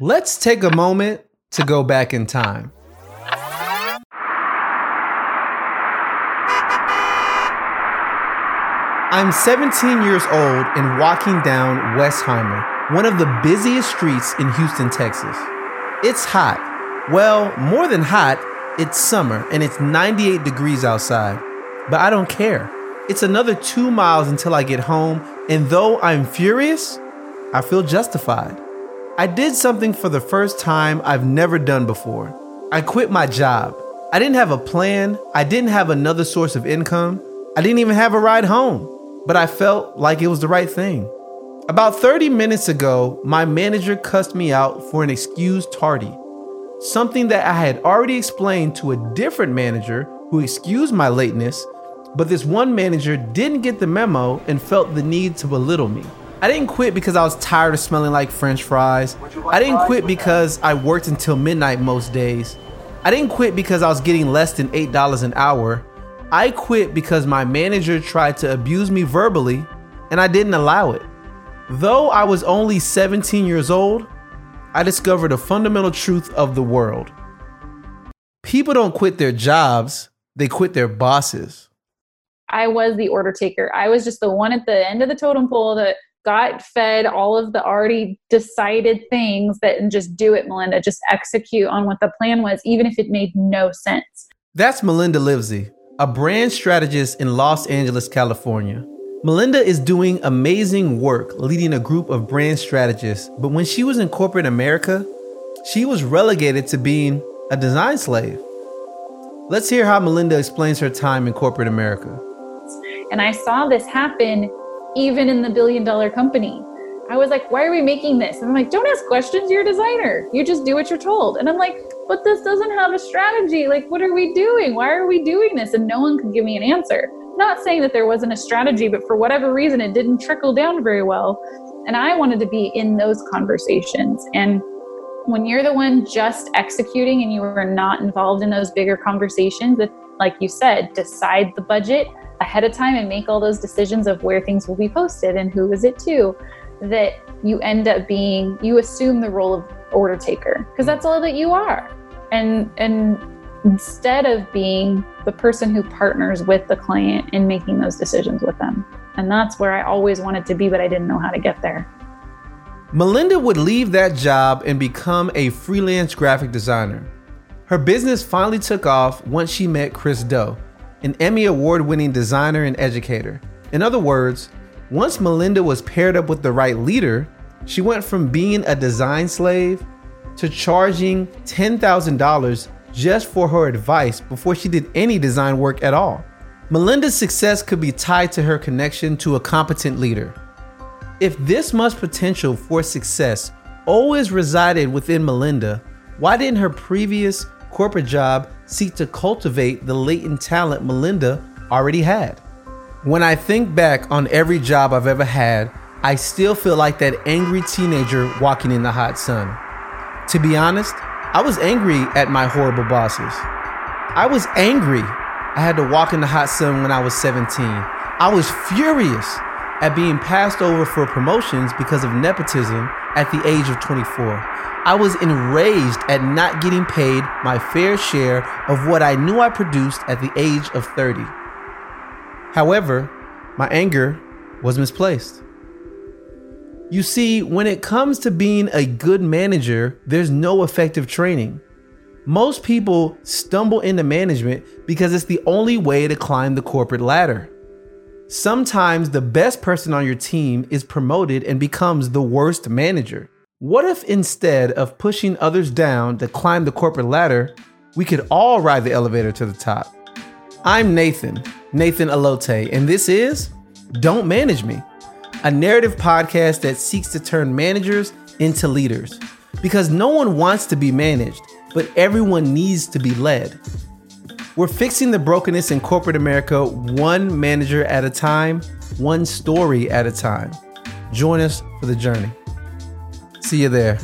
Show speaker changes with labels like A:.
A: Let's take a moment to go back in time. I'm 17 years old and walking down Westheimer, one of the busiest streets in Houston, Texas. It's hot. Well, more than hot, it's summer and it's 98 degrees outside. But I don't care. It's another two miles until I get home, and though I'm furious, I feel justified. I did something for the first time I've never done before. I quit my job. I didn't have a plan, I didn't have another source of income, I didn't even have a ride home but I felt like it was the right thing. About 30 minutes ago, my manager cussed me out for an excused tardy, something that I had already explained to a different manager who excused my lateness, but this one manager didn't get the memo and felt the need to belittle me. I didn't quit because I was tired of smelling like french fries. I didn't quit because I worked until midnight most days. I didn't quit because I was getting less than $8 an hour. I quit because my manager tried to abuse me verbally and I didn't allow it. Though I was only 17 years old, I discovered a fundamental truth of the world. People don't quit their jobs, they quit their bosses.
B: I was the order taker. I was just the one at the end of the totem pole that got fed all of the already decided things that and just do it, Melinda. Just execute on what the plan was, even if it made no sense.
A: That's Melinda Livesey a brand strategist in Los Angeles, California. Melinda is doing amazing work leading a group of brand strategists, but when she was in corporate America, she was relegated to being a design slave. Let's hear how Melinda explains her time in corporate America.
B: And I saw this happen even in the billion dollar company. I was like, why are we making this? And I'm like, don't ask questions. You're a designer. You just do what you're told. And I'm like, but this doesn't have a strategy. Like, what are we doing? Why are we doing this? And no one could give me an answer. Not saying that there wasn't a strategy, but for whatever reason, it didn't trickle down very well. And I wanted to be in those conversations. And when you're the one just executing and you are not involved in those bigger conversations, that, like you said, decide the budget ahead of time and make all those decisions of where things will be posted and who is it to that you end up being you assume the role of order taker because that's all that you are. And and instead of being the person who partners with the client in making those decisions with them. And that's where i always wanted to be but i didn't know how to get there.
A: Melinda would leave that job and become a freelance graphic designer. Her business finally took off once she met chris do an emmy award-winning designer and educator in other words once Melinda was paired up with the right leader, she went from being a design slave to charging $10,000 just for her advice before she did any design work at all. Melinda's success could be tied to her connection to a competent leader. If this much potential for success always resided within Melinda, why didn't her previous corporate job seek to cultivate the latent talent Melinda already had? When I think back on every job I've ever had, I still feel like that angry teenager walking in the hot sun. To be honest, I was angry at my horrible bosses. I was angry I had to walk in the hot sun when I was 17. I was furious at being passed over for promotions because of nepotism at the age of 24. I was enraged at not getting paid my fair share of what I knew I produced at the age of 30. However, my anger was misplaced. You see, when it comes to being a good manager, there's no effective training. Most people stumble into management because it's the only way to climb the corporate ladder. Sometimes the best person on your team is promoted and becomes the worst manager. What if instead of pushing others down to climb the corporate ladder, we could all ride the elevator to the top? I'm Nathan, Nathan Allotey, and this is Don't Manage Me, a narrative podcast that seeks to turn managers into leaders. Because no one wants to be managed, but everyone needs to be led. We're fixing the brokenness in corporate America one manager at a time, one story at a time. Join us for the journey. See you there.